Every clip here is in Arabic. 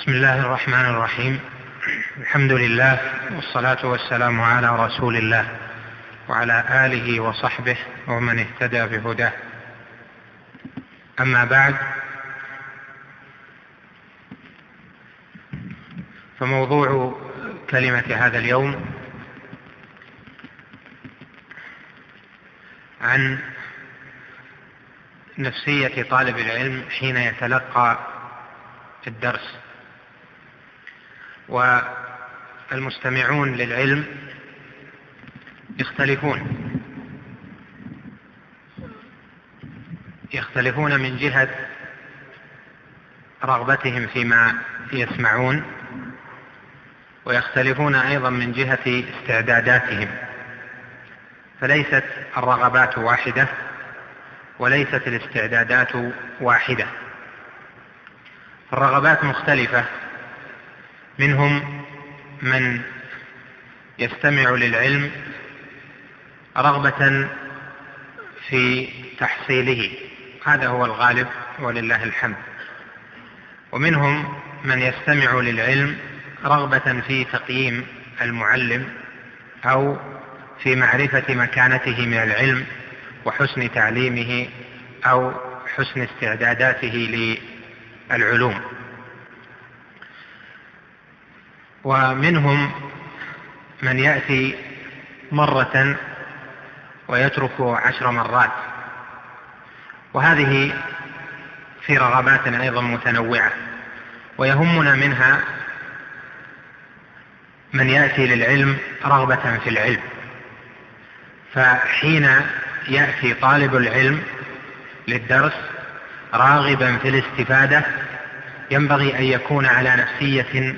بسم الله الرحمن الرحيم. الحمد لله والصلاة والسلام على رسول الله وعلى آله وصحبه ومن اهتدى بهداه. أما بعد فموضوع كلمة هذا اليوم عن نفسية طالب العلم حين يتلقى الدرس. والمستمعون للعلم يختلفون. يختلفون من جهة رغبتهم فيما يسمعون ويختلفون أيضا من جهة استعداداتهم. فليست الرغبات واحدة وليست الاستعدادات واحدة. الرغبات مختلفة منهم من يستمع للعلم رغبة في تحصيله. هذا هو الغالب ولله الحمد. ومنهم من يستمع للعلم رغبة في تقييم المعلم أو في معرفة مكانته من العلم وحسن تعليمه أو حسن استعداداته للعلوم. ومنهم من يأتي مرة ويترك عشر مرات. وهذه في رغبات أيضا متنوعة. ويهمنا منها من يأتي للعلم رغبة في العلم. فحين يأتي طالب العلم للدرس راغبا في الاستفادة ينبغي أن يكون على نفسية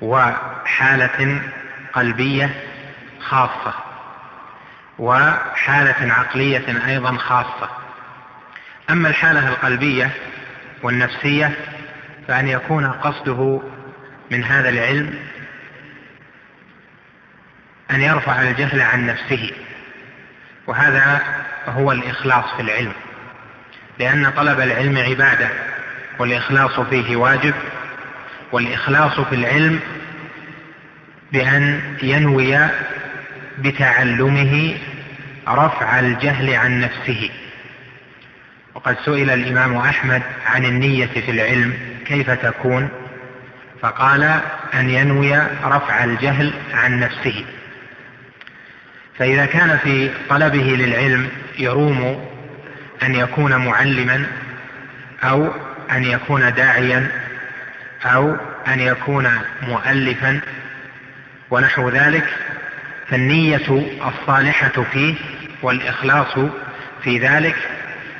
وحالة قلبية خاصة وحالة عقلية أيضا خاصة. أما الحالة القلبية والنفسية فأن يكون قصده من هذا العلم أن يرفع الجهل عن نفسه وهذا هو الإخلاص في العلم. لأن طلب العلم عبادة والإخلاص فيه واجب والإخلاص في العلم بأن ينوي بتعلمه رفع الجهل عن نفسه. وقد سئل الإمام أحمد عن النية في العلم كيف تكون فقال أن ينوي رفع الجهل عن نفسه. فإذا كان في طلبه للعلم يروم أن يكون معلما أو أن يكون داعيا أو أن يكون مؤلفا ونحو ذلك فالنية الصالحة فيه والإخلاص في ذلك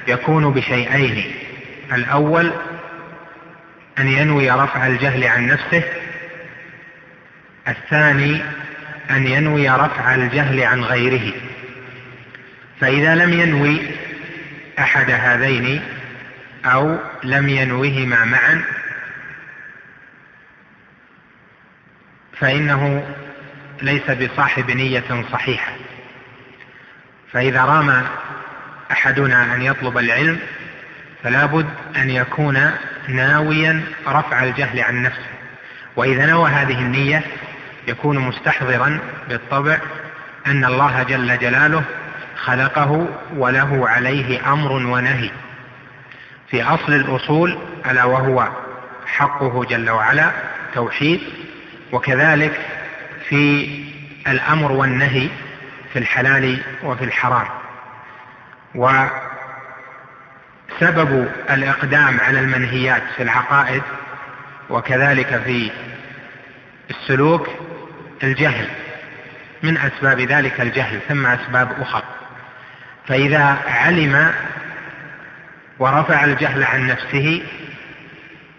يكون بشيئين. الأول أن ينوي رفع الجهل عن نفسه. الثاني أن ينوي رفع الجهل عن غيره. فإذا لم ينوي أحد هذين أو لم ينوهما معا فإنه ليس بصاحب نية صحيحة. فإذا رام أحدنا أن يطلب العلم فلا بد أن يكون ناويا رفع الجهل عن نفسه. وإذا نوى هذه النية يكون مستحضرا بالطبع أن الله جل جلاله خلقه وله عليه أمر ونهي. في أصل الأصول ألا وهو حقه جل وعلا توحيد وكذلك في الأمر والنهي في الحلال وفي الحرام. وسبب الإقدام على المنهيات في العقائد وكذلك في السلوك الجهل من أسباب ذلك الجهل ثم أسباب أخرى. فإذا علم ورفع الجهل عن نفسه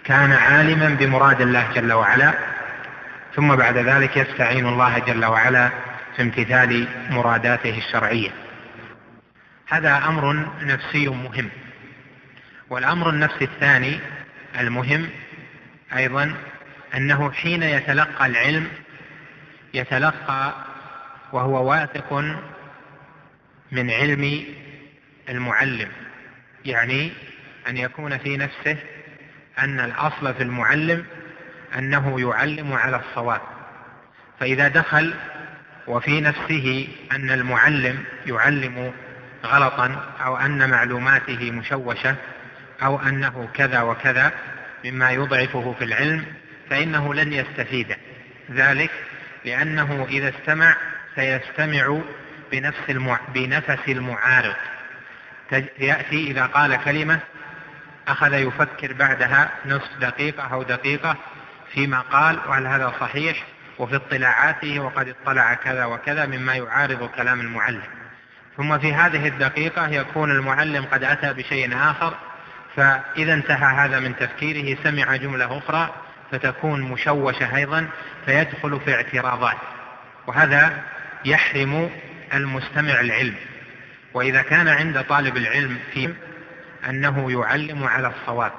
كان عالما بمراد الله جل وعلا ثم بعد ذلك يستعين الله جل وعلا في امتثال مراداته الشرعية. هذا أمر نفسي مهم. والأمر النفسي الثاني المهم أيضا أنه حين يتلقى العلم يتلقى وهو واثق من علم المعلم. يعني أن يكون في نفسه أن الأصل في المعلم أنه يعلم على الصواب. فإذا دخل وفي نفسه أن المعلم يعلم غلطا أو أن معلوماته مشوشة أو أنه كذا وكذا مما يضعفه في العلم فإنه لن يستفيد. ذلك لأنه إذا استمع سيستمع بنفس المع... بنفس المعارض. يأتي إذا قال كلمة أخذ يفكر بعدها نصف دقيقة أو دقيقة فيما قال وهل هذا صحيح وفي اطلاعاته وقد اطلع كذا وكذا مما يعارض كلام المعلم. ثم في هذه الدقيقة يكون المعلم قد أتى بشيء آخر فإذا انتهى هذا من تفكيره سمع جملة أخرى فتكون مشوشة أيضا فيدخل في اعتراضات. وهذا يحرم المستمع العلم. وإذا كان عند طالب العلم في أنه يعلم على الصواب.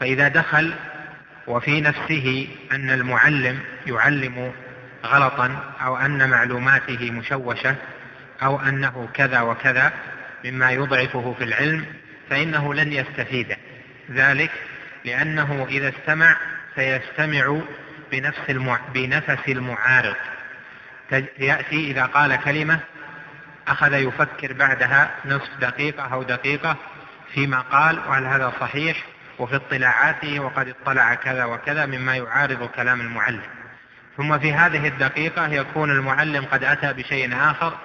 فإذا دخل وفي نفسه أن المعلم يعلم غلطا أو أن معلوماته مشوشة أو أنه كذا وكذا مما يضعفه في العلم فإنه لن يستفيد ذلك لأنه إذا استمع سيستمع بنفس المع... بنفس المعارض. يأتي إذا قال كلمة أخذ يفكر بعدها نصف دقيقة أو دقيقة فيما قال وهل هذا صحيح؟ وفي اطلاعاته وقد اطلع كذا وكذا مما يعارض كلام المعلم. ثم في هذه الدقيقة يكون المعلم قد أتى بشيء آخر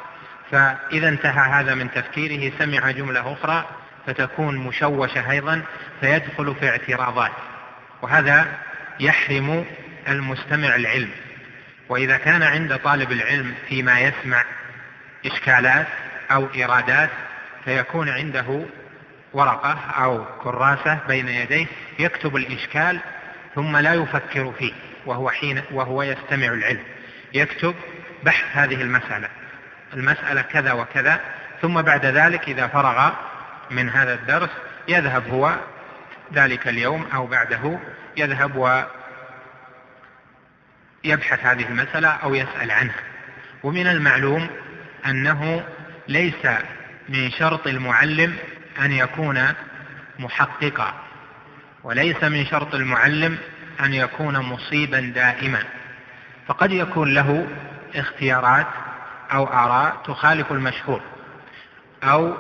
فإذا انتهى هذا من تفكيره سمع جملة أخرى فتكون مشوشة أيضا فيدخل في اعتراضات. وهذا يحرم المستمع العلم. وإذا كان عند طالب العلم فيما يسمع إشكالات أو إرادات فيكون عنده ورقة أو كراسة بين يديه يكتب الإشكال ثم لا يفكر فيه وهو حين وهو يستمع العلم. يكتب بحث هذه المسألة المسألة كذا وكذا ثم بعد ذلك إذا فرغ من هذا الدرس يذهب هو ذلك اليوم أو بعده يذهب ويبحث هذه المسألة أو يسأل عنها. ومن المعلوم أنه ليس من شرط المعلم أن يكون محققا وليس من شرط المعلم أن يكون مصيبا دائما. فقد يكون له اختيارات أو آراء تخالف المشهور أو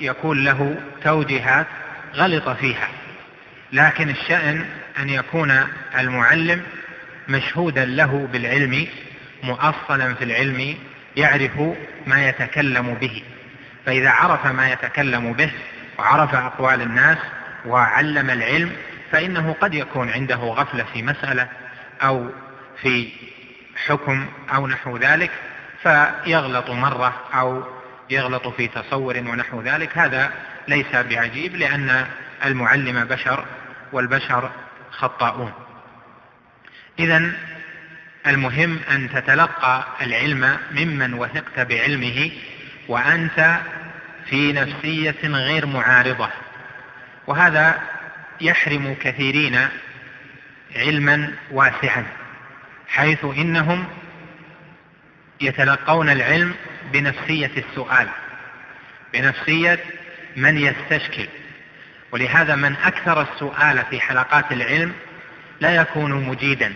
يكون له توجيهات غلط فيها. لكن الشأن أن يكون المعلم مشهودا له بالعلم مؤصلا في العلم يعرف ما يتكلم به. فإذا عرف ما يتكلم به وعرف أقوال الناس وعلم العلم فإنه قد يكون عنده غفلة في مسألة أو في حكم أو نحو ذلك فيغلط مرة أو يغلط في تصور ونحو ذلك. هذا ليس بعجيب لأن المعلم بشر والبشر خطاؤون. إذا المهم أن تتلقى العلم ممن وثقت بعلمه وأنت في نفسية غير معارضة. وهذا يحرم كثيرين علما واسعا حيث إنهم يتلقون العلم بنفسية السؤال بنفسية من يستشكل. ولهذا من أكثر السؤال في حلقات العلم لا يكون مجيدا.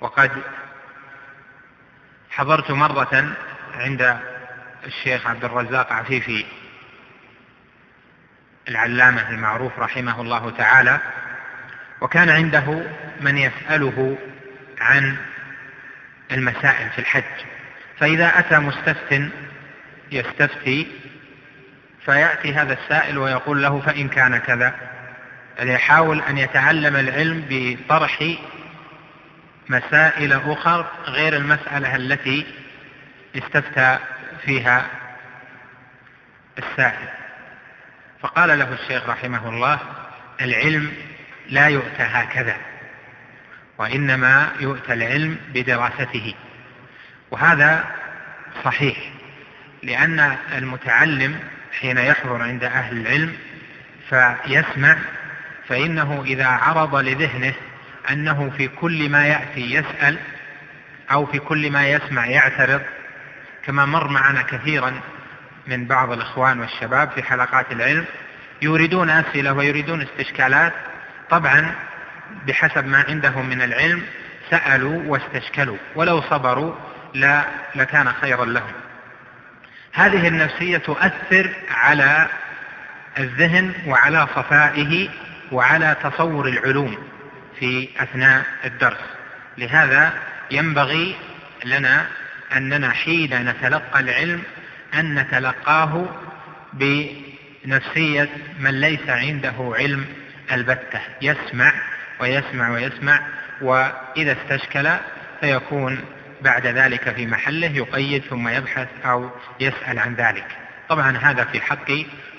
وقد حضرت مرة عند الشيخ عبد الرزاق عفيفي العلامة المعروف رحمه الله تعالى وكان عنده من يسأله عن المسائل في الحج. فإذا أتى مستفت يستفتي فيأتي هذا السائل ويقول له فإن كان كذا. يحاول أن يتعلم العلم بطرح مسائل أخر غير المسألة التي استفتى فيها السائل فقال له الشيخ رحمه الله العلم لا يؤتى هكذا وإنما يؤتى العلم بدراسته. وهذا صحيح لأن المتعلم حين يحضر عند أهل العلم فيسمع فإنه إذا عرض لذهنه أنه في كل ما يأتي يسأل أو في كل ما يسمع يعترض كما مر معنا كثيرا من بعض الإخوان والشباب في حلقات العلم يريدون أسئلة ويريدون استشكالات. طبعا بحسب ما عندهم من العلم سألوا واستشكلوا ولو صبروا لا لكان خيرا لهم. هذه النفسية تؤثر على الذهن وعلى صفائه وعلى تصور العلوم في أثناء الدرس. لهذا ينبغي لنا أننا حين نتلقى العلم أن نتلقاه بنفسية من ليس عنده علم البتة. يسمع ويسمع ويسمع وإذا استشكل فيكون بعد ذلك في محله يقيد ثم يبحث أو يسأل عن ذلك. طبعا هذا في حق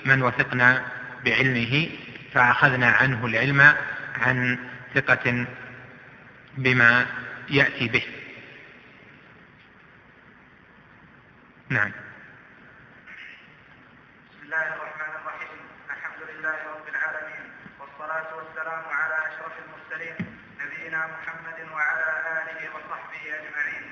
من وثقنا بعلمه فأخذنا عنه العلم عن ثقة بما يأتي به. نعم. بسم الله الرحمن الرحيم. الحمد لله رب العالمين والصلاة والسلام على أشرف المرسلين نبينا محمد وعلى آله وصحبه أجمعين.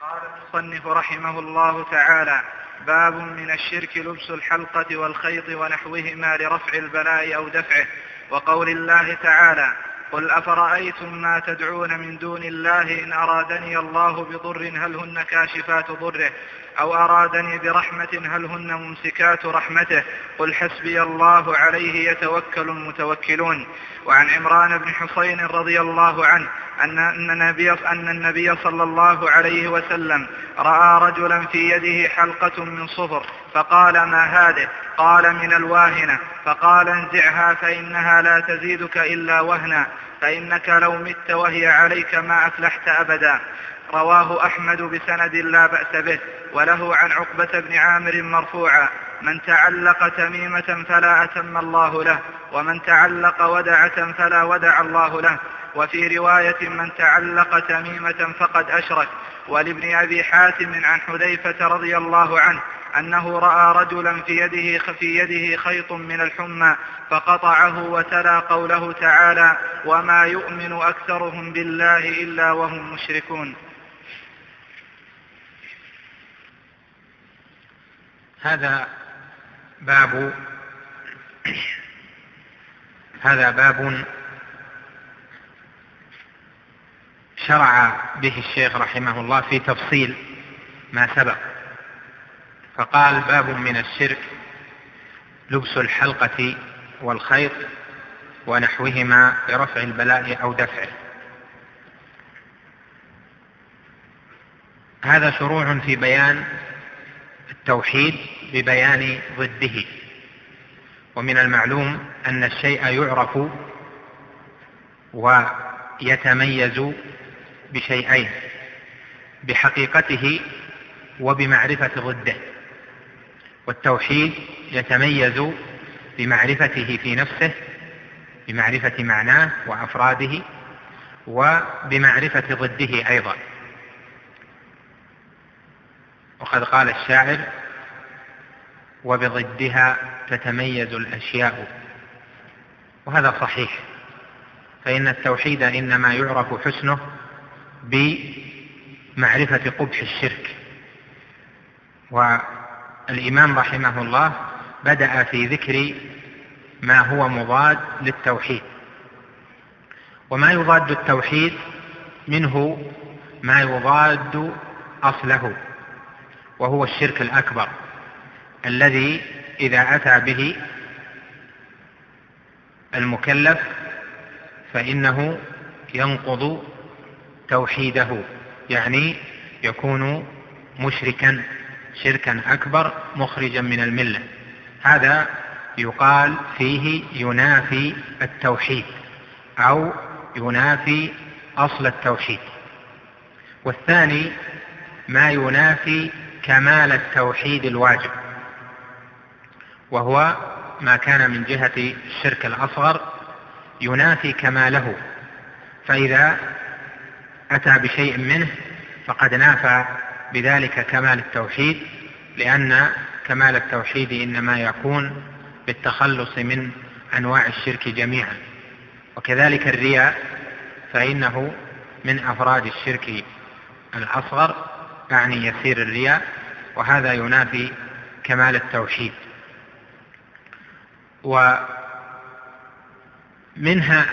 قال المصنف رحمه الله تعالى باب من الشرك لبس الحلقة والخيط ونحوهما لرفع البلاء أو دفعه. وقول الله تعالى قل أفرأيتم ما تدعون من دون الله إن أرادني الله بضر هل هن كاشفات ضره؟ أو أرادني برحمة هل هن ممسكات رحمته؟ قل حسبي الله عليه يتوكل المتوكلون. وعن عمران بن حصين رضي الله عنه أن النبي, أن النبي صلى الله عليه وسلم رأى رجلا في يده حلقة من صفر فقال ما هذه؟ قال من الواهنة. فقال انزعها فإنها لا تزيدك إلا وهنا فإنك لو مت وهي عليك ما أفلحت أبدا. رواه أحمد بسند لا بأس به وله عن عقبة بن عامر مرفوعا من تعلق تميمة فلا أتم الله له ومن تعلق ودعة فلا ودع الله له وفي رواية من تعلق تميمة فقد أشرك ولابن أبي حاتم عن حذيفة رضي الله عنه أنه رأى رجلا في يده في يده خيط من الحمى فقطعه وتلا قوله تعالى وما يؤمن أكثرهم بالله إلا وهم مشركون هذا باب هذا باب شرع به الشيخ رحمه الله في تفصيل ما سبق. فقال باب من الشرك لبس الحلقة والخيط ونحوهما لرفع البلاء أو دفعه. هذا شروع في بيان التوحيد ببيان ضده. ومن المعلوم أن الشيء يعرف ويتميز بشيئين بحقيقته وبمعرفة ضده. والتوحيد يتميز بمعرفته في نفسه بمعرفة معناه وأفراده وبمعرفة ضده أيضا. وقد قال الشاعر وبضدها تتميز الأشياء وهذا صحيح فإن التوحيد إنما يعرف حسنه بمعرفة قبح الشرك. والإمام رحمه الله بدأ في ذكر ما هو مضاد للتوحيد. وما يضاد التوحيد منه ما يضاد أصله. وهو الشرك الأكبر الذي إذا أتى به المكلف فإنه ينقض توحيده يعني يكون مشركا شركا أكبر مخرجا من الملة. هذا يقال فيه ينافي التوحيد أو ينافي أصل التوحيد. والثاني ما ينافي كمال التوحيد الواجب وهو ما كان من جهة الشرك الأصغر ينافي كماله فإذا أتى بشيء منه فقد نافى بذلك كمال التوحيد لأن كمال التوحيد إنما يكون بالتخلص من أنواع الشرك جميعا. وكذلك الرياء فإنه من أفراد الشرك الأصغر أعني يسير الرياء وهذا ينافي كمال التوحيد. ومنها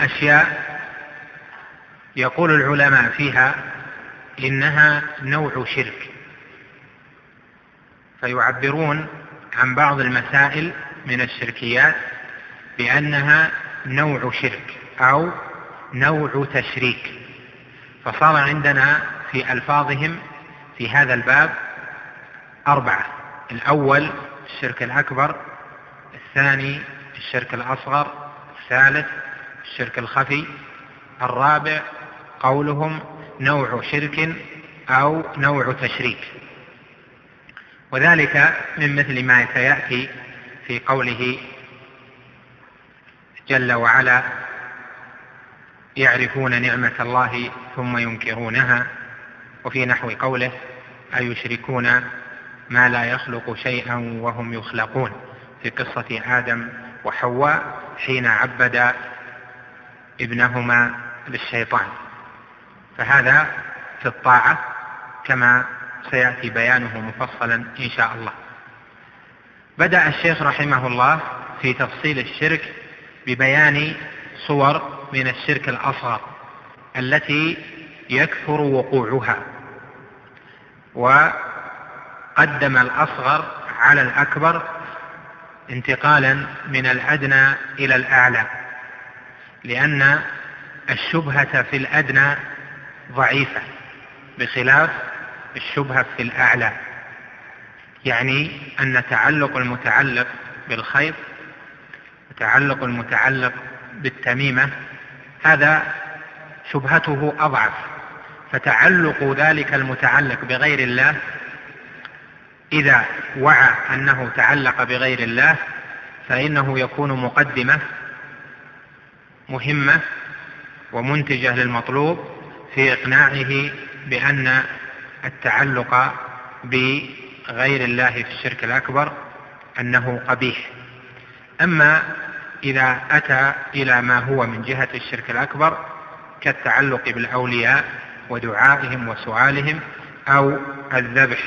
أشياء يقول العلماء فيها إنها نوع شرك. فيعبرون عن بعض المسائل من الشركيات بأنها نوع شرك أو نوع تشريك. فصار عندنا في ألفاظهم في هذا الباب أربعة. الأول الشرك الأكبر الثاني الشرك الأصغر الثالث الشرك الخفي الرابع قولهم نوع شرك أو نوع تشريك. وذلك من مثل ما سيأتي في قوله جل وعلا يعرفون نعمة الله ثم ينكرونها. وفي نحو قوله أيشركون ما لا يخلق شيئا وهم يخلقون في قصة آدم وحواء حين عبد ابنهما للشيطان فهذا في الطاعة كما سيأتي بيانه مفصلا إن شاء الله. بدأ الشيخ رحمه الله في تفصيل الشرك ببيان صور من الشرك الأصغر التي يكثر وقوعها. وقدم الأصغر على الأكبر انتقالا من الأدنى إلى الأعلى لأن الشبهة في الأدنى ضعيفة بخلاف الشبهة في الأعلى يعني أن تعلق المتعلق بالخيط تعلق المتعلق بالتميمة هذا شبهته أضعف. فتعلق ذلك المتعلق بغير الله إذا وعى أنه تعلق بغير الله فإنه يكون مقدمة مهمة ومنتجة للمطلوب في إقناعه بأن التعلق بغير الله في الشرك الأكبر أنه قبيح. أما إذا أتى إلى ما هو من جهة الشرك الأكبر كالتعلق بالأولياء ودعائهم وسؤالهم أو الذبح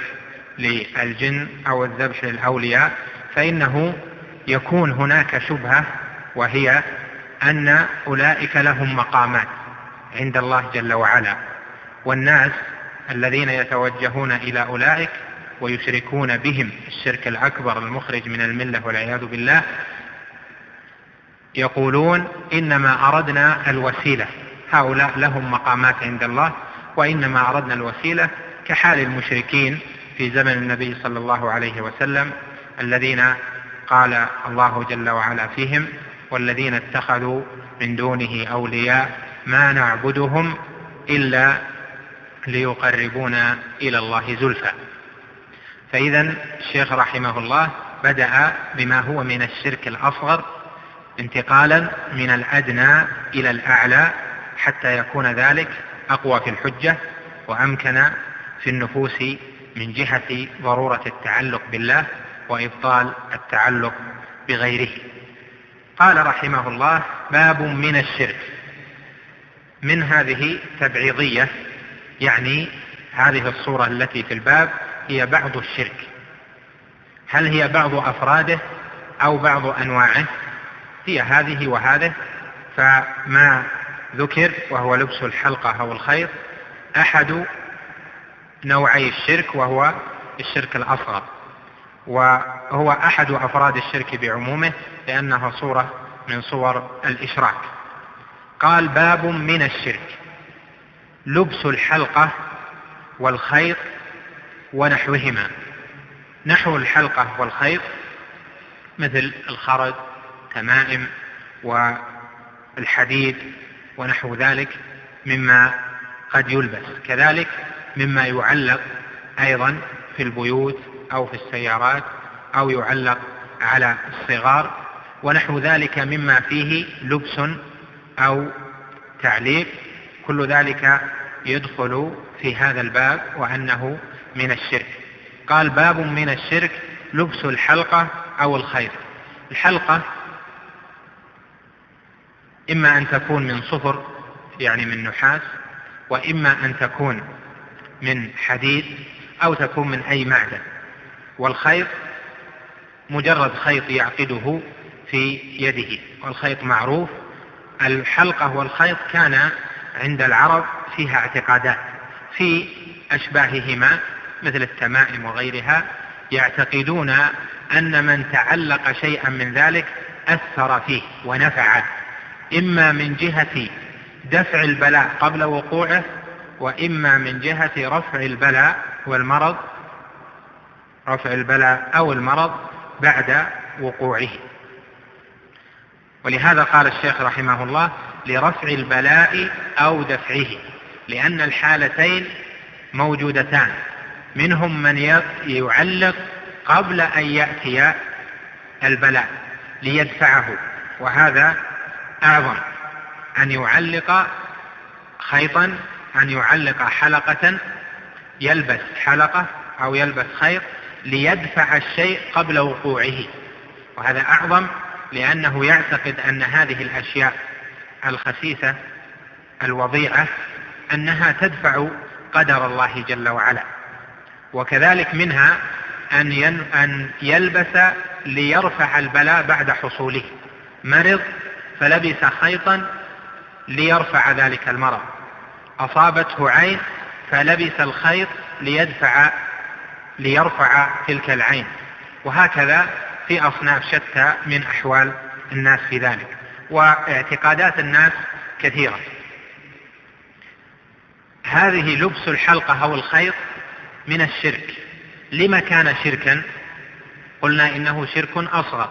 للجن أو الذبح للأولياء فإنه يكون هناك شبهة وهي أن أولئك لهم مقامات عند الله جل وعلا. والناس الذين يتوجهون إلى أولئك ويشركون بهم الشرك الأكبر المخرج من الملة والعياذ بالله يقولون إنما أردنا الوسيلة. هؤلاء لهم مقامات عند الله وإنما أردنا الوسيلة كحال المشركين في زمن النبي صلى الله عليه وسلم الذين قال الله جل وعلا فيهم والذين اتخذوا من دونه أولياء ما نعبدهم إلا ليقربونا إلى الله زلفى. فإذا الشيخ رحمه الله بدأ بما هو من الشرك الأصغر انتقالا من الأدنى إلى الأعلى حتى يكون ذلك أقوى في الحجة وأمكن في النفوس من جهة ضرورة التعلق بالله وإبطال التعلق بغيره. قال رحمه الله باب من الشرك. من هذه تبعيضية يعني هذه الصورة التي في الباب هي بعض الشرك. هل هي بعض أفراده أو بعض أنواعه؟ هي هذه وهذه فما ذكر وهو لبس الحلقة أو الخيط أحد نوعي الشرك وهو الشرك الأصغر. وهو أحد أفراد الشرك بعمومه لأنها صورة من صور الإشراك. قال باب من الشرك. لبس الحلقة والخيط ونحوهما. نحو الحلقة والخيط مثل الخرج تمائم والحديد ونحو ذلك مما قد يلبس كذلك مما يعلق أيضا في البيوت أو في السيارات أو يعلق على الصغار ونحو ذلك مما فيه لبس أو تعليق كل ذلك يدخل في هذا الباب وأنه من الشرك. قال باب من الشرك لبس الحلقة أو الخيط الحلقة إما أن تكون من صفر يعني من نحاس وإما أن تكون من حديد أو تكون من أي معدن والخيط مجرد خيط يعقده في يده. والخيط معروف. الحلقة والخيط كان عند العرب فيها اعتقادات. في أشباههما مثل التمائم وغيرها يعتقدون أن من تعلق شيئا من ذلك أثر فيه ونفعه إما من جهة دفع البلاء قبل وقوعه وإما من جهة رفع البلاء والمرض رفع البلاء أو المرض بعد وقوعه. ولهذا قال الشيخ رحمه الله لرفع البلاء أو دفعه لأن الحالتين موجودتان. منهم من يعلق قبل أن يأتي البلاء ليدفعه وهذا أعظم أن يعلق خيطا أن يعلق حلقة يلبس حلقة أو يلبس خيط ليدفع الشيء قبل وقوعه. وهذا أعظم لأنه يعتقد أن هذه الأشياء الخسيسة الوضيعة أنها تدفع قدر الله جل وعلا. وكذلك منها أن أن يلبس ليرفع البلاء بعد حصوله. مرض فلبس خيطا ليرفع ذلك المرض أصابته عين فلبس الخيط ليدفع ليرفع تلك العين. وهكذا في أصناف شتى من أحوال الناس في ذلك واعتقادات الناس كثيرة. هذه لبس الحلقة أو الخيط من الشرك. لما كان شركا؟ قلنا إنه شرك أصغر.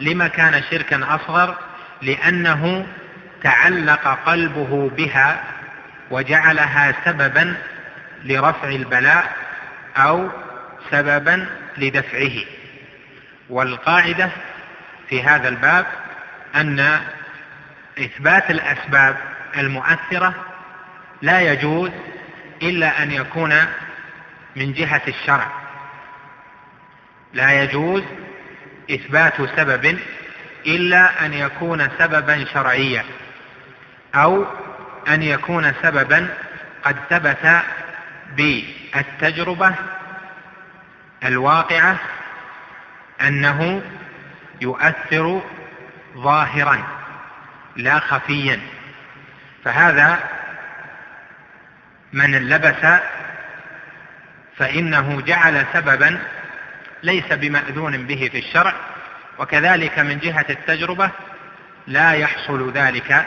لما كان شركا أصغر؟ لأنه تعلق قلبه بها وجعلها سببا لرفع البلاء أو سببا لدفعه. والقاعدة في هذا الباب أن إثبات الأسباب المؤثرة لا يجوز إلا أن يكون من جهة الشرع. لا يجوز إثبات سبب إلا أن يكون سببا شرعيا أو أن يكون سببا قد ثبت بالتجربة الواقعة أنه يؤثر ظاهرا لا خفيا. فهذا من لبس فإنه جعل سببا ليس بمأذون به في الشرع وكذلك من جهة التجربة لا يحصل ذلك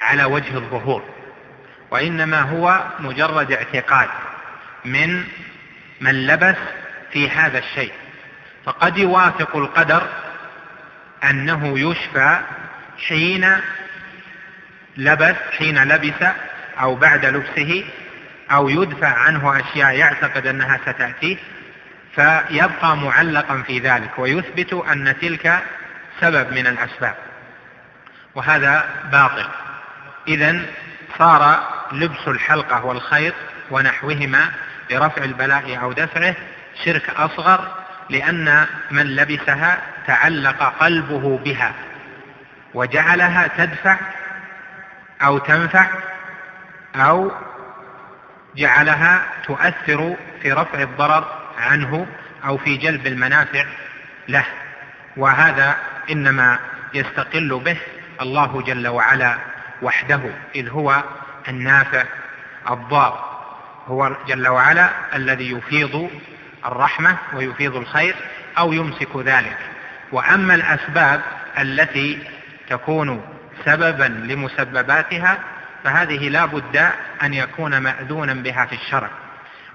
على وجه الظهور وإنما هو مجرد اعتقاد من من لبس في هذا الشيء. فقد يوافق القدر أنه يشفى حين لبس حين لبس أو بعد لبسه أو يدفع عنه أشياء يعتقد أنها ستأتيه. فيبقى معلقا في ذلك ويثبت أن تلك سبب من الأسباب وهذا باطل. إذا صار لبس الحلقة والخيط ونحوهما لرفع البلاء أو دفعه شرك أصغر لأن من لبسها تعلق قلبه بها وجعلها تدفع أو تنفع أو جعلها تؤثر في رفع الضرر عنه أو في جلب المنافع له وهذا إنما يستقل به الله جل وعلا وحده إذ هو النافع الضار هو جل وعلا الذي يفيض الرحمة ويفيض الخير أو يمسك ذلك. وأما الأسباب التي تكون سببا لمسبباتها فهذه لا بد أن يكون مأذونا بها في الشرع.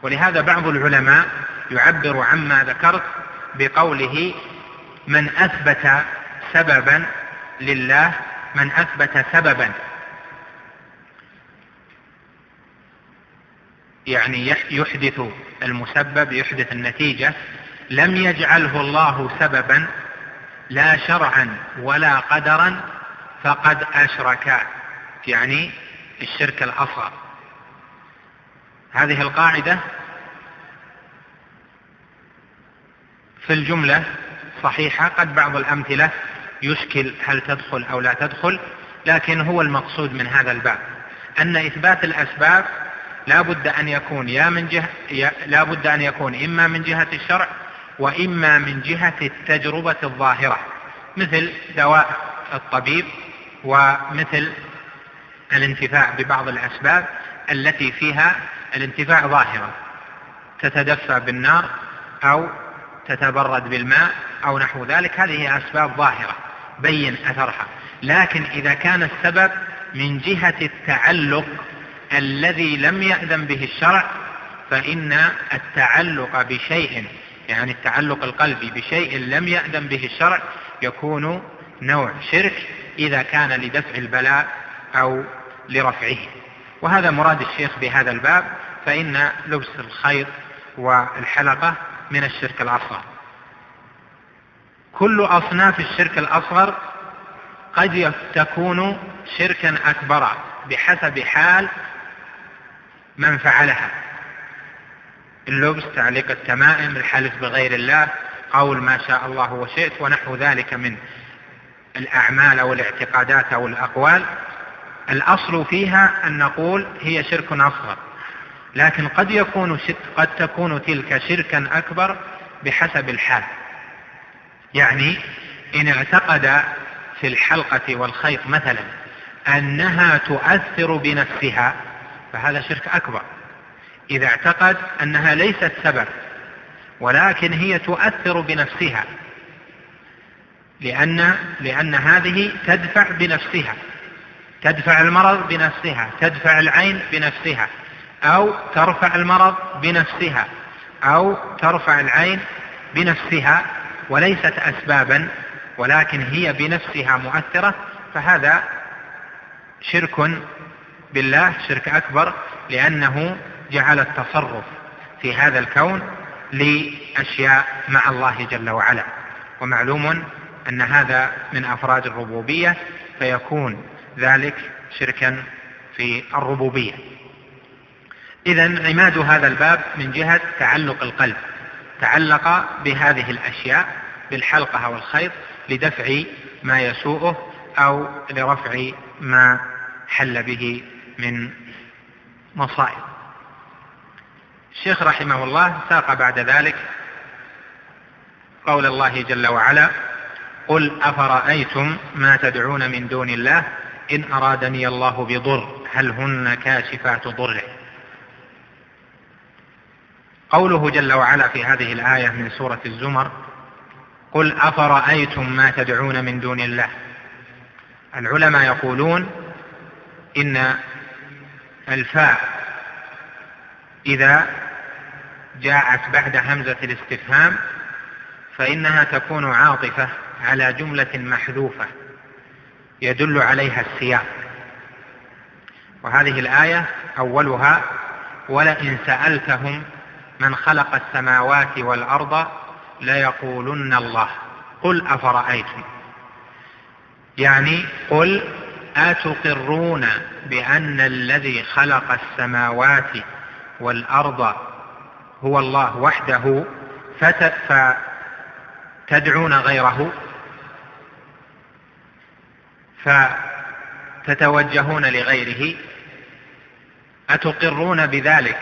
ولهذا بعض العلماء يعبر عما ذكرت بقوله من أثبت سببا لله من أثبت سببا. يعني يحدث المسبب يحدث النتيجة. لم يجعله الله سببا لا شرعا ولا قدرا فقد أشرك. يعني الشرك الأصغر. هذه القاعدة في الجملة صحيحة قد بعض الأمثلة يشكل هل تدخل أو لا تدخل لكن هو المقصود من هذا الباب. أن إثبات الأسباب لا بد أن يكون يا من جهة لا بد أن يكون إما من جهة الشرع وإما من جهة التجربة الظاهرة مثل دواء الطبيب ومثل الانتفاع ببعض الأسباب التي فيها الانتفاع ظاهرا تتدفى بالنار أو تتبرد بالماء أو نحو ذلك هذه أسباب ظاهرة بين أثرها. لكن إذا كان السبب من جهة التعلق الذي لم يأذن به الشرع فإن التعلق بشيء يعني التعلق القلبي بشيء لم يأذن به الشرع يكون نوع شرك إذا كان لدفع البلاء أو لرفعه. وهذا مراد الشيخ بهذا الباب فإن لبس الخيط والحلقة من الشرك الأصغر. كل أصناف الشرك الأصغر قد تكون شركا أكبر بحسب حال من فعلها. اللبس تعليق التمائم الحلف بغير الله قول ما شاء الله وشئت ونحو ذلك من الأعمال أو الاعتقادات أو الأقوال. الأصل فيها أن نقول هي شرك أصغر. لكن قد يكون قد تكون تلك شركا أكبر بحسب الحال. يعني إن اعتقد في الحلقة والخيط مثلا أنها تؤثر بنفسها فهذا شرك أكبر. إذا اعتقد أنها ليست سبب ولكن هي تؤثر بنفسها لأن, لأن هذه تدفع بنفسها تدفع المرض بنفسها تدفع العين بنفسها. أو ترفع المرض بنفسها أو ترفع العين بنفسها وليست أسبابا ولكن هي بنفسها مؤثرة فهذا شرك بالله شرك أكبر لأنه جعل التصرف في هذا الكون لأشياء مع الله جل وعلا. ومعلوم أن هذا من أفراد الربوبية فيكون ذلك شركا في الربوبية. إذا عماد هذا الباب من جهة تعلق القلب تعلق بهذه الأشياء بالحلقة والخيط لدفع ما يسوءه أو لرفع ما حل به من مصائب. الشيخ رحمه الله ساق بعد ذلك قول الله جل وعلا قل أفرأيتم ما تدعون من دون الله إن أرادني الله بضر هل هن كاشفات ضره؟ قوله جل وعلا في هذه الآية من سورة الزمر قل أفرأيتم ما تدعون من دون الله؟ العلماء يقولون إن الفاء إذا جاءت بعد همزة الاستفهام فإنها تكون عاطفة على جملة محذوفة يدل عليها السياق. وهذه الآية أولها ولئن سألتهم من خلق السماوات والأرض ليقولن الله. قل أفرأيتم؟ يعني قل أتقرون بأن الذي خلق السماوات والأرض هو الله وحده فتدعون غيره؟ فتتوجهون لغيره؟ أتقرون بذلك؟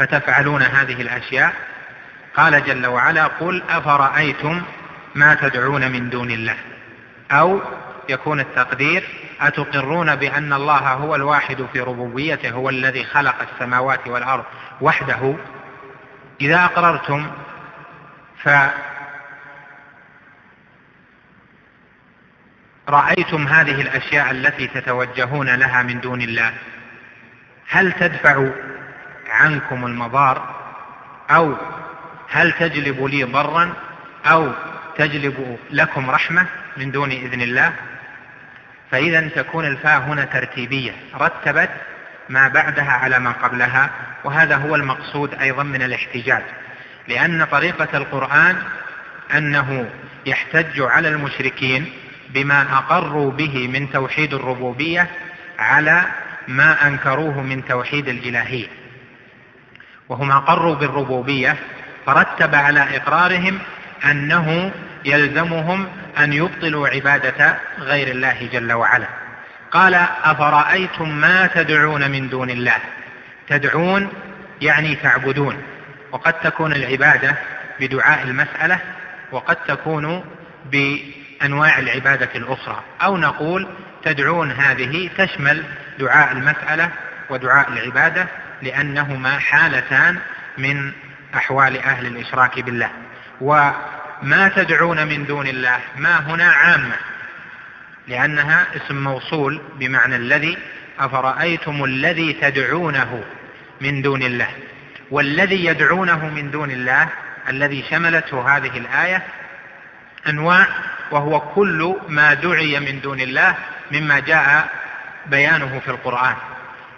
فتفعلون هذه الأشياء؟ قال جل وعلا قل أفرأيتم ما تدعون من دون الله. أو يكون التقدير أتقرون بأن الله هو الواحد في ربوبيته هو الذي خلق السماوات والأرض وحده؟ إذا أقررتم فرأيتم هذه الأشياء التي تتوجهون لها من دون الله هل تدفع عنكم المضار أو هل تجلب لي ضرا أو تجلب لكم رحمة من دون إذن الله؟ فإذا تكون الفاء هنا ترتيبية رتبت ما بعدها على ما قبلها وهذا هو المقصود أيضا من الاحتجاج لأن طريقة القرآن أنه يحتج على المشركين بما أقروا به من توحيد الربوبية على ما أنكروه من توحيد الإلهية وهم أقروا بالربوبية فرتب على إقرارهم أنه يلزمهم أن يبطلوا عبادة غير الله جل وعلا. قال أفرأيتم ما تدعون من دون الله؟ تدعون يعني تعبدون. وقد تكون العبادة بدعاء المسألة وقد تكون بأنواع العبادة الأخرى. أو نقول تدعون هذه تشمل دعاء المسألة ودعاء العبادة لأنهما حالتان من أحوال أهل الإشراك بالله. وما تدعون من دون الله؟ ما هنا عامة. لأنها اسم موصول بمعنى الذي أفرأيتم الذي تدعونه من دون الله. والذي يدعونه من دون الله الذي شملته هذه الآية أنواع وهو كل ما دعي من دون الله مما جاء بيانه في القرآن.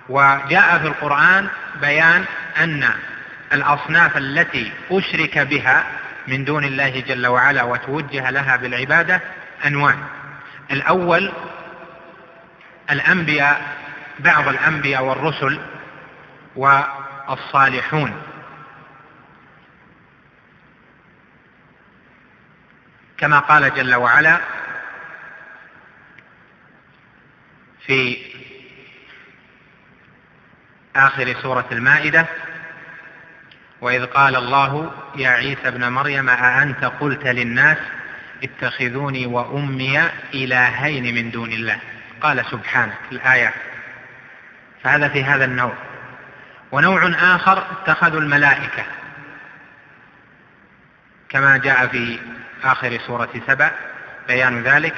وجاء في القرآن بيان أن الأصناف التي أشرك بها من دون الله جل وعلا وتوجه لها بالعبادة أنواع. الأول الأنبياء بعض الأنبياء والرسل والصالحون. كما قال جل وعلا في آخر سورة المائدة وإذ قال الله يا عيسى ابن مريم أأنت قلت للناس اتخذوني وأمي إلهين من دون الله؟ قال سبحانك الآية. فهذا في هذا النوع. ونوع آخر اتخذوا الملائكة. كما جاء في آخر سورة سبع بيان ذلك.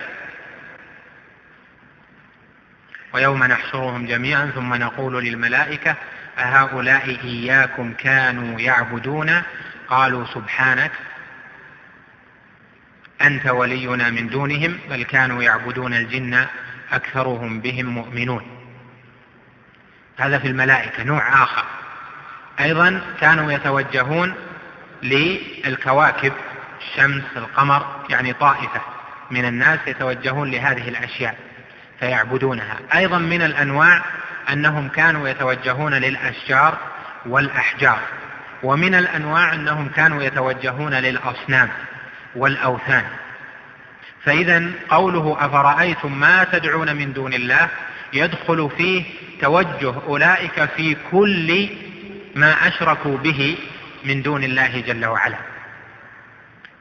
ويوم نحشرهم جميعا ثم نقول للملائكة أهؤلاء إياكم كانوا يعبدون؟ قالوا سبحانك أنت ولينا من دونهم بل كانوا يعبدون الجن أكثرهم بهم مؤمنون. هذا في الملائكة نوع آخر. أيضا كانوا يتوجهون للكواكب الشمس القمر يعني طائفة من الناس يتوجهون لهذه الأشياء. فيعبدونها. أيضا من الأنواع أنهم كانوا يتوجهون للأشجار والأحجار ومن الأنواع أنهم كانوا يتوجهون للأصنام والأوثان. فإذا قوله أفرأيتم ما تدعون من دون الله يدخل فيه توجه أولئك في كل ما أشركوا به من دون الله جل وعلا.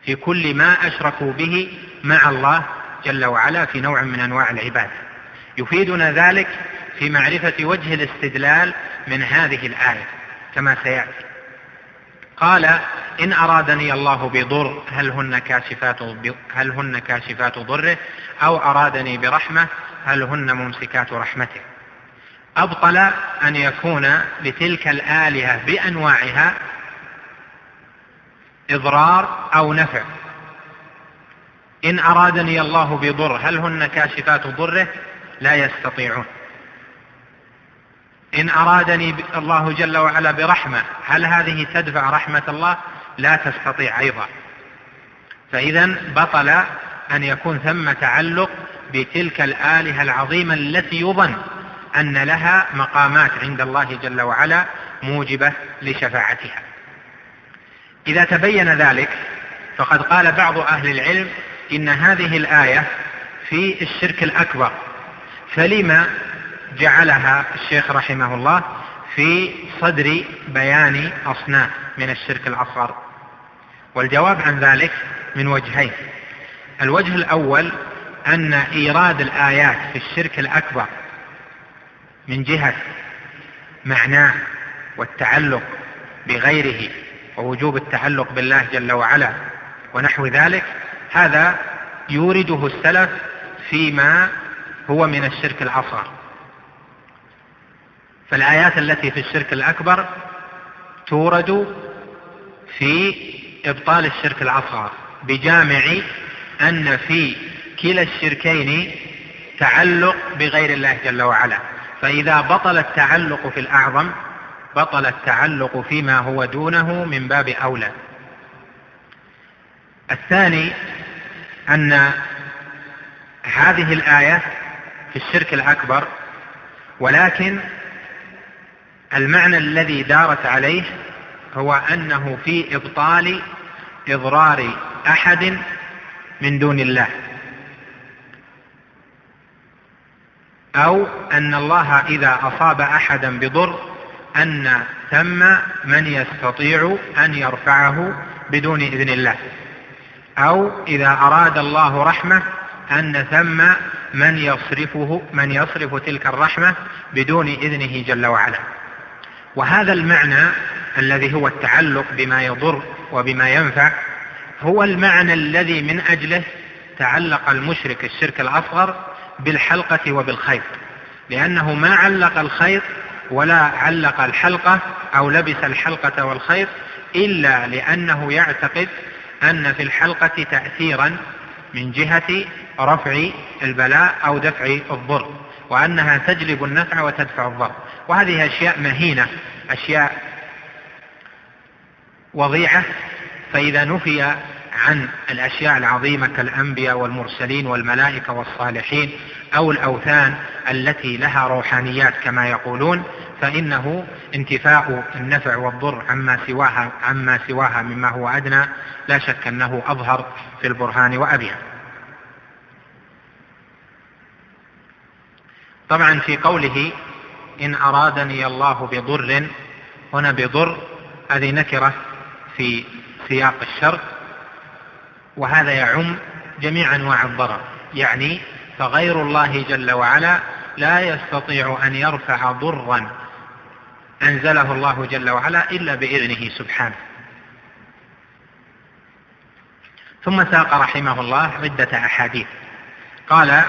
في كل ما أشركوا به مع الله جل وعلا في نوع من أنواع العبادة يفيدنا ذلك في معرفة وجه الاستدلال من هذه الآية كما سيأتي. قال إن أرادني الله بضر هل هن كاشفات هل هن كاشفات ضره؟ أو أرادني برحمة هل هن ممسكات رحمته؟ أبطل أن يكون لتلك الآلهة بأنواعها إضرار أو نفع. إن أرادني الله بضر هل هن كاشفات ضره؟ لا يستطيعون. إن أرادني الله جل وعلا برحمة هل هذه تدفع رحمة الله؟ لا تستطيع أيضا. فإذا بطل أن يكون ثم تعلق بتلك الآلهة العظيمة التي يظن أن لها مقامات عند الله جل وعلا موجبة لشفاعتها. إذا تبين ذلك فقد قال بعض أهل العلم إن هذه الآية في الشرك الأكبر فلما جعلها الشيخ رحمه الله في صدر بيان أصناف من الشرك الأصغر؟ والجواب عن ذلك من وجهين. الوجه الأول أن إيراد الآيات في الشرك الأكبر من جهة معناه والتعلق بغيره ووجوب التعلق بالله جل وعلا ونحو ذلك هذا يورده السلف فيما هو من الشرك الأصغر. فالآيات التي في الشرك الأكبر تورد في إبطال الشرك الأصغر بجامع أن في كلا الشركين تعلق بغير الله جل وعلا. فإذا بطل التعلق في الأعظم بطل التعلق فيما هو دونه من باب أولى. الثاني أن هذه الآية في الشرك الأكبر ولكن المعنى الذي دارت عليه هو أنه في إبطال إضرار أحد من دون الله أو أن الله إذا أصاب أحدا بضر أن ثم من يستطيع أن يرفعه بدون إذن الله. أو إذا أراد الله رحمة أن ثم من يصرفه من يصرف تلك الرحمة بدون إذنه جل وعلا. وهذا المعنى الذي هو التعلق بما يضر وبما ينفع هو المعنى الذي من أجله تعلق المشرك الشرك الأصغر بالحلقة وبالخيط. لأنه ما علق الخيط ولا علق الحلقة أو لبس الحلقة والخيط إلا لأنه يعتقد أن في الحلقة تأثيرا من جهة رفع البلاء أو دفع الضر وأنها تجلب النفع وتدفع الضر. وهذه أشياء مهينة أشياء وضيعة. فإذا نفي عن الأشياء العظيمة كالأنبياء والمرسلين والملائكة والصالحين أو الأوثان التي لها روحانيات كما يقولون فإنه انتفاء النفع والضر عما سواها عما سواها مما هو أدنى لا شك أنه أظهر في البرهان وأبين طبعا في قوله إن أرادني الله بضر هنا بضر هذه نكرة في سياق الشرط وهذا يعم جميع أنواع الضرر. يعني فغير الله جل وعلا لا يستطيع أن يرفع ضرا أنزله الله جل وعلا إلا بإذنه سبحانه. ثم ساق رحمه الله عدة أحاديث. قال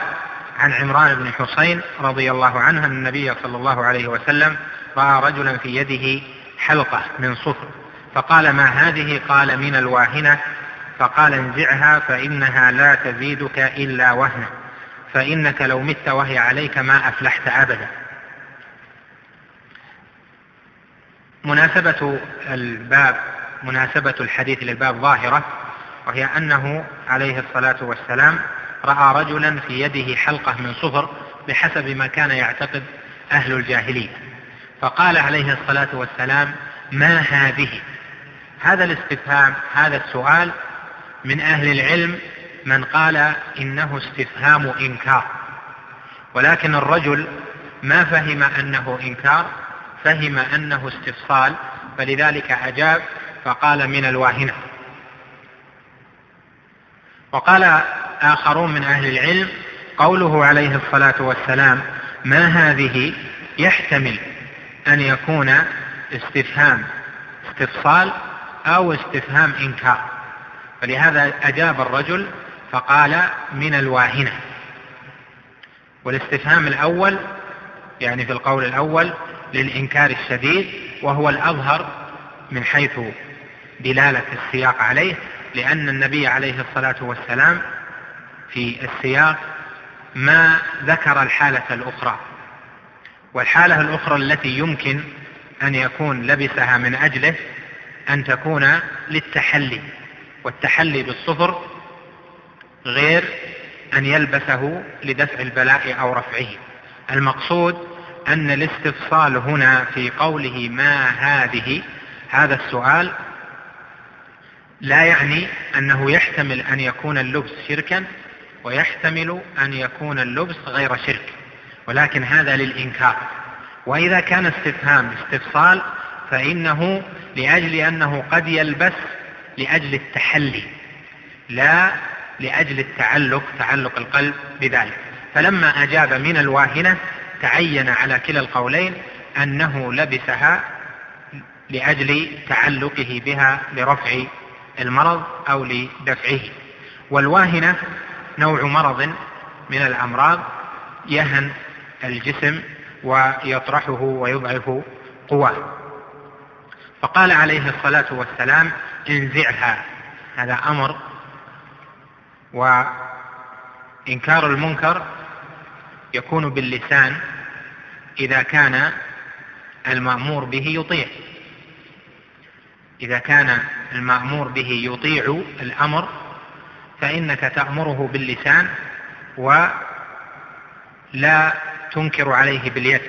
عن عمران بن حسين رضي الله عنه أن النبي صلى الله عليه وسلم رأى رجلا في يده حلقة من صفر فقال ما هذه؟ قال من الواهنة. فقال انزعها فإنها لا تزيدك إلا وهنا فإنك لو مت وهي عليك ما أفلحت أبدا. مناسبة الباب مناسبة الحديث للباب ظاهرة وهي أنه عليه الصلاة والسلام رأى رجلا في يده حلقة من صفر بحسب ما كان يعتقد أهل الجاهلية. فقال عليه الصلاة والسلام ما هذه؟ هذا الاستفهام هذا السؤال من أهل العلم من قال إنه استفهام إنكار. ولكن الرجل ما فهم أنه إنكار فهم أنه استفصال فلذلك أجاب فقال من الواهنة. وقال آخرون من أهل العلم قوله عليه الصلاة والسلام ما هذه يحتمل أن يكون استفهام استفصال أو استفهام إنكار. فلهذا أجاب الرجل فقال من الواهنة. والاستفهام الأول يعني في القول الأول للإنكار الشديد وهو الأظهر من حيث دلالة السياق عليه لأن النبي عليه الصلاة والسلام في السياق ما ذكر الحالة الأخرى. والحالة الأخرى التي يمكن أن يكون لبسها من أجله أن تكون للتحلي والتحلي بالصفر غير أن يلبسه لدفع البلاء أو رفعه. المقصود أن الاستفصال هنا في قوله ما هذه هذا السؤال لا يعني أنه يحتمل أن يكون اللبس شركا ويحتمل أن يكون اللبس غير شرك ولكن هذا للإنكار. وإذا كان استفهام استفصال فإنه لأجل أنه قد يلبس لأجل التحلي لا لأجل التعلق تعلق القلب بذلك. فلما أجاب من الواهنة تعين على كلا القولين أنه لبسها لأجل تعلقه بها لرفع المرض أو لدفعه. والواهنة نوع مرض من الأمراض يهن الجسم ويطرحه ويضعف قواه. فقال عليه الصلاة والسلام انزعها. هذا أمر وإنكار المنكر يكون باللسان إذا كان المأمور به يطيع. إذا كان المأمور به يطيع الأمر فإنك تأمره باللسان ولا تنكر عليه باليد.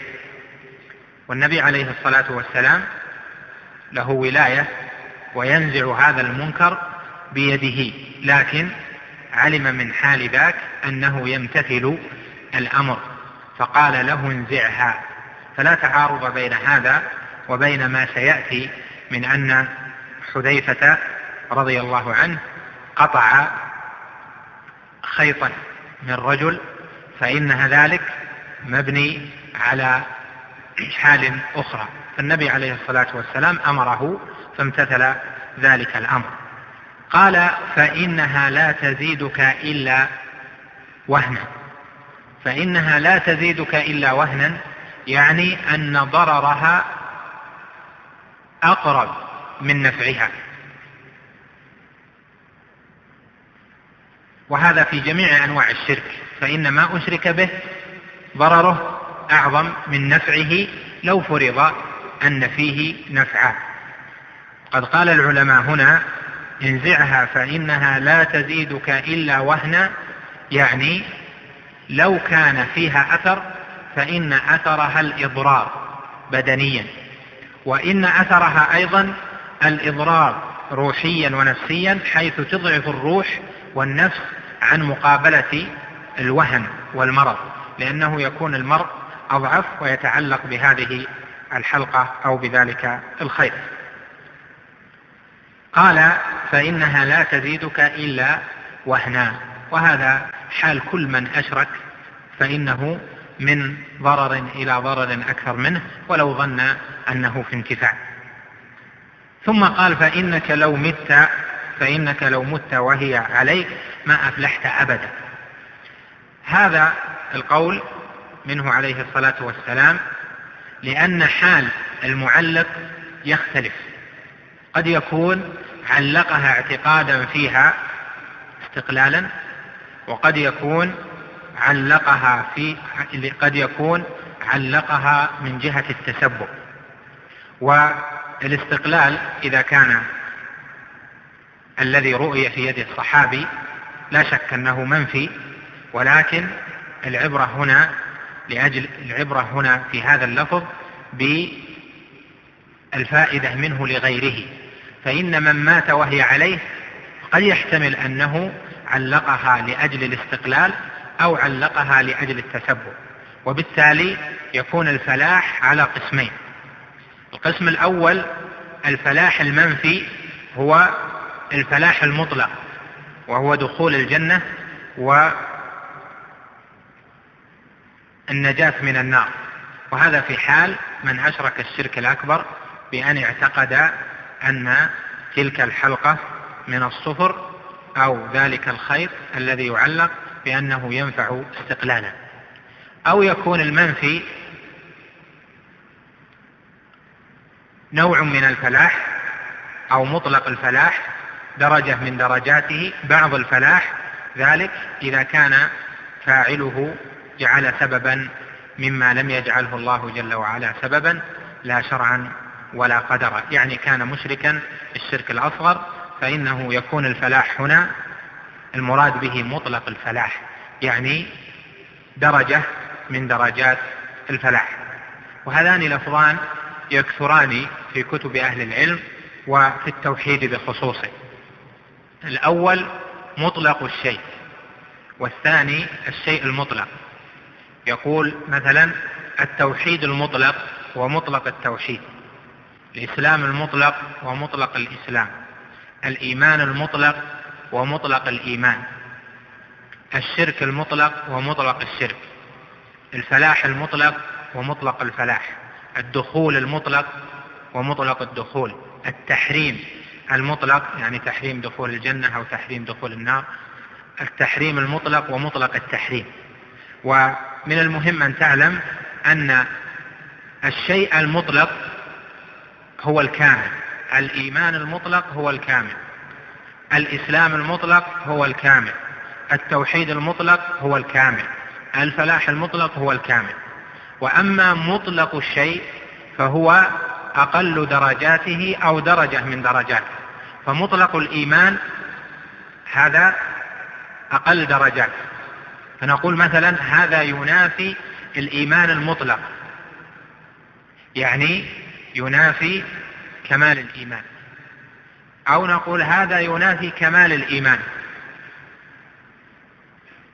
والنبي عليه الصلاة والسلام له ولاية وينزع هذا المنكر بيده لكن علم من حال ذاك أنه يمتثل الأمر. فقال له انزعها. فلا تعارض بين هذا وبين ما سيأتي من أن حذيفة رضي الله عنه قطع خيطا من رجل فإن ذلك مبني على حال أخرى. فالنبي عليه الصلاة والسلام أمره فامتثل ذلك الأمر. قال فإنها لا تزيدك إلا وهنا. فإنها لا تزيدك إلا وهنا يعني أن ضررها أقرب من نفعها. وهذا في جميع أنواع الشرك فإن ما أشرك به ضرره أعظم من نفعه لو فرض أن فيه نفعا قد قال العلماء هنا انزعها فإنها لا تزيدك إلا وهنا يعني لو كان فيها أثر فإن أثرها الإضرار بدنيا. وإن أثرها أيضا الإضرار روحيا ونفسيا حيث تضعف الروح والنفس عن مقابلة الوهن والمرض لأنه يكون المرء أضعف ويتعلق بهذه الحلقة أو بذلك الخير. قال فإنها لا تزيدك إلا وهنا. وهذا حال كل من أشرك فإنه من ضرر إلى ضرر أكثر منه ولو ظن أنه في انتفاع. ثم قال فإنك لو مت فإنك لو مت وهي عليك ما أفلحت أبدا. هذا القول منه عليه الصلاة والسلام لأن حال المعلق يختلف. قد يكون علقها اعتقادا فيها استقلالا وقد يكون علقها في قد يكون علقها من جهة التسبب. والاستقلال إذا كان الذي رؤي في يد الصحابي لا شك أنه منفي ولكن العبرة هنا لأجل العبرة هنا في هذا اللفظ بالفائدة منه لغيره. فإن من مات وهي عليه قد يحتمل أنه علقها لأجل الاستقلال أو علقها لأجل التسبب وبالتالي يكون الفلاح على قسمين. القسم الأول الفلاح المنفي هو الفلاح المطلق وهو دخول الجنة والنجاة من النار. وهذا في حال من أشرك الشرك الأكبر بأن اعتقد أن تلك الحلقة من الصفر أو ذلك الخيط الذي يعلق بأنه ينفع استقلالا. أو يكون المنفي نوع من الفلاح أو مطلق الفلاح درجة من درجاته بعض الفلاح. ذلك إذا كان فاعله جعل سببا مما لم يجعله الله جل وعلا سببا لا شرعا ولا قدرا. يعني كان مشركا الشرك الأصغر فإنه يكون الفلاح هنا المراد به مطلق الفلاح يعني درجة من درجات الفلاح. وهذان لفظان يكثران في كتب أهل العلم وفي التوحيد بخصوصه. الأول مطلق الشيء والثاني الشيء المطلق. يقول مثلا التوحيد المطلق ومطلق التوحيد الإسلام المطلق ومطلق الإسلام. الإيمان المطلق ومطلق الإيمان. الشرك المطلق ومطلق الشرك. الفلاح المطلق ومطلق الفلاح. الدخول المطلق ومطلق الدخول. التحريم المطلق يعني تحريم دخول الجنة أو تحريم دخول النار. التحريم المطلق ومطلق التحريم. ومن المهم أن تعلم أن الشيء المطلق هو الكامل. الإيمان المطلق هو الكامل. الإسلام المطلق هو الكامل. التوحيد المطلق هو الكامل. الفلاح المطلق هو الكامل. وأما مطلق الشيء فهو أقل درجاته أو درجة من درجاته. فمطلق الإيمان هذا أقل درجات. فنقول مثلا هذا ينافي الإيمان المطلق. يعني ينافي كمال الإيمان. أو نقول هذا ينافي كمال الإيمان.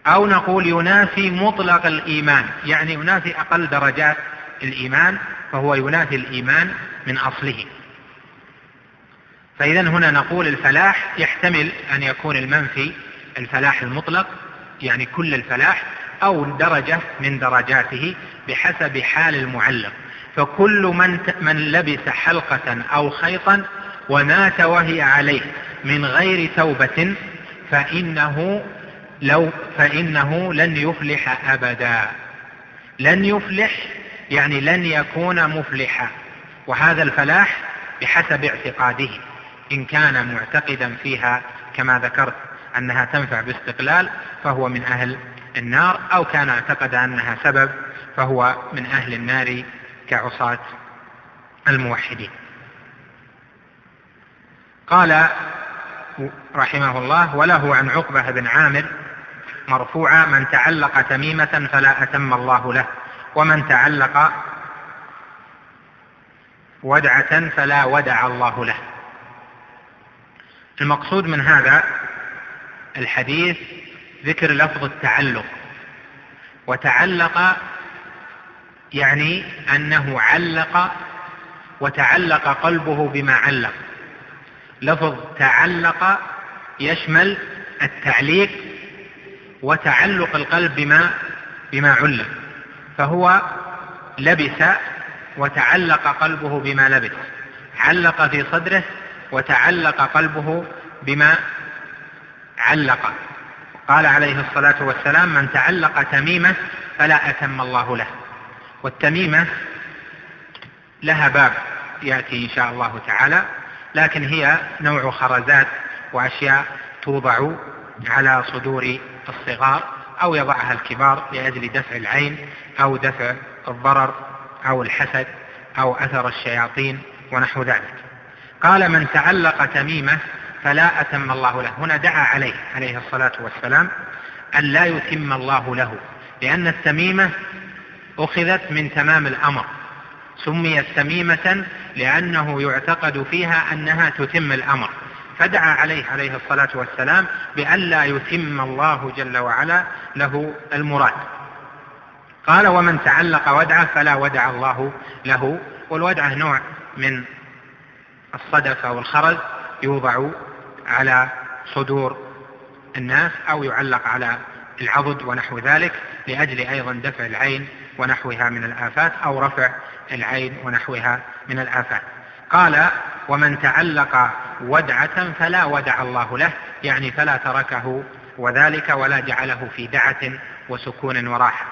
أو نقول ينافي مطلق الإيمان. يعني ينافي أقل درجات الإيمان فهو ينافي الإيمان من أصله. فإذا هنا نقول الفلاح يحتمل أن يكون المنفي الفلاح المطلق يعني كل الفلاح أو درجة من درجاته بحسب حال المعلق. فكل من من لبس حلقة أو خيطا ومات وهي عليه من غير توبة فإنه لو فإنه لن يفلح أبدا. لن يفلح يعني لن يكون مفلحا. وهذا الفلاح بحسب اعتقاده إن كان معتقدا فيها كما ذكرت أنها تنفع باستقلال فهو من أهل النار أو كان اعتقد أنها سبب فهو من أهل النار كعصاة الموحدين. قال رحمه الله وله عن عقبة بن عامر مرفوعا من تعلق تميمة فلا أتم الله له ومن تعلق ودعة فلا ودع الله له. المقصود من هذا الحديث ذكر لفظ التعلق وتعلق يعني أنه علق وتعلق قلبه بما علق. لفظ تعلق يشمل التعليق وتعلق القلب بما بما علق. فهو لبس وتعلق قلبه بما لبس. علق في صدره وتعلق قلبه بما علق. قال عليه الصلاة والسلام من تعلق تميمة فلا أتم الله له. والتميمة لها باب يأتي إن شاء الله تعالى لكن هي نوع خرزات وأشياء توضع على صدور الصغار أو يضعها الكبار لأجل دفع العين أو دفع الضرر أو الحسد أو أثر الشياطين ونحو ذلك. قال من تعلق تميمة فلا أتم الله له. هنا دعا عليه عليه الصلاة والسلام أن لا يتم الله له لأن التميمة أخذت من تمام الأمر سميت تميمة لأنه يعتقد فيها أنها تتم الأمر. فدعا عليه عليه الصلاة والسلام بألا يتم الله جل وعلا له المراد. قال ومن تعلق ودعه فلا ودع الله له. والودعة نوع من الصدف أو الخرز يوضع على صدور الناس أو يعلق على العضد ونحو ذلك لأجل أيضا دفع العين ونحوها من الآفات أو رفع العين ونحوها من الآفات. قال ومن تعلق ودعة فلا ودع الله له. يعني فلا تركه وذلك ولا جعله في دعة وسكون وراحة.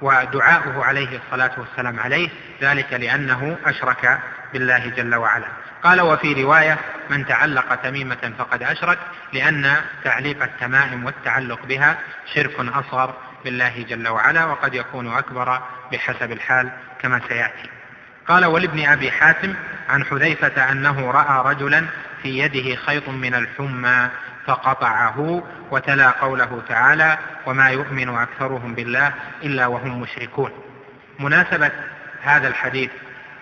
ودعاؤه عليه الصلاة والسلام عليه ذلك لأنه أشرك بالله جل وعلا. قال وفي رواية من تعلق تميمة فقد أشرك لأن تعليق التمائم والتعلق بها شرك أصغر بالله جل وعلا وقد يكون أكبر بحسب الحال كما سيأتي. قال ولابن أبي حاتم عن حذيفة أنه رأى رجلا في يده خيط من الحمى فقطعه وتلا قوله تعالى وما يؤمن أكثرهم بالله إلا وهم مشركون. مناسبة هذا الحديث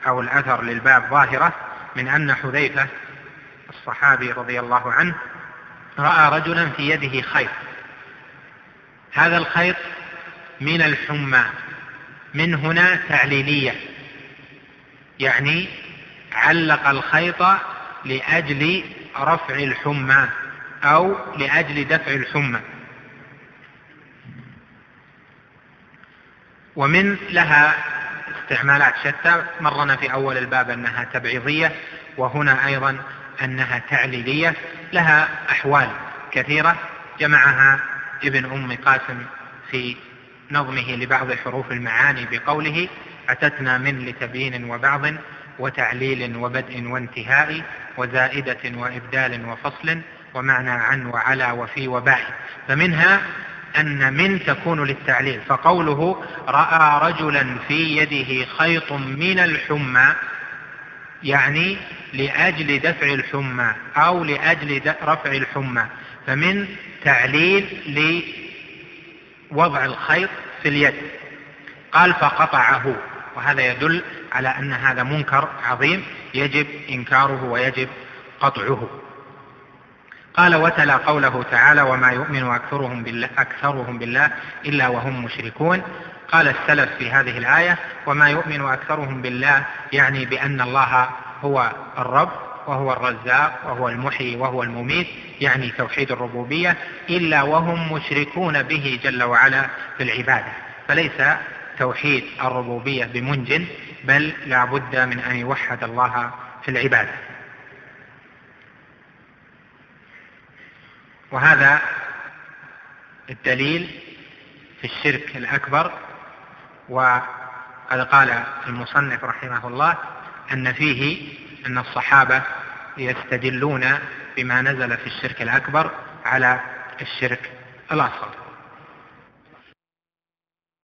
أو الأثر للباب ظاهرة من أن حذيفة الصحابي رضي الله عنه رأى رجلا في يده خيط هذا الخيط من الحمى من هنا تعليلية. يعني علق الخيط لأجل رفع الحمى أو لأجل دفع الحمى. ومن لها استعمالات شتى مرنا في أول الباب أنها تبعيضية وهنا أيضا أنها تعليلية لها أحوال كثيرة جمعها ابن أم قاسم في نظمه لبعض حروف المعاني بقوله أتتنا من لتبيين وبعض وتعليل وبدء وانتهاء وزائدة وإبدال وفصل ومعنى عن وعلى وفي وباء. فمنها أن من تكون للتعليل فقوله رأى رجلا في يده خيط من الحمى يعني لأجل دفع الحمى أو لأجل رفع الحمى. فمن تعليل لوضع الخيط في اليد. قال فقطعه وهذا يدل على أن هذا منكر عظيم يجب إنكاره ويجب قطعه. قال وتلا قوله تعالى وما يؤمن أكثرهم بالله, أكثرهم بالله إلا وهم مشركون قال السلف في هذه الآية وما يؤمن أكثرهم بالله يعني بأن الله هو الرب وهو الرزاق وهو المحيي وهو المميت يعني توحيد الربوبية إلا وهم مشركون به جل وعلا في العبادة. فليس توحيد الربوبية بمنج بل لا بد من أن يوحد الله في العبادة. وهذا الدليل في الشرك الأكبر وقد قال المصنف رحمه الله أن فيه أن الصحابة يستدلون بما نزل في الشرك الأكبر على الشرك الأصغر.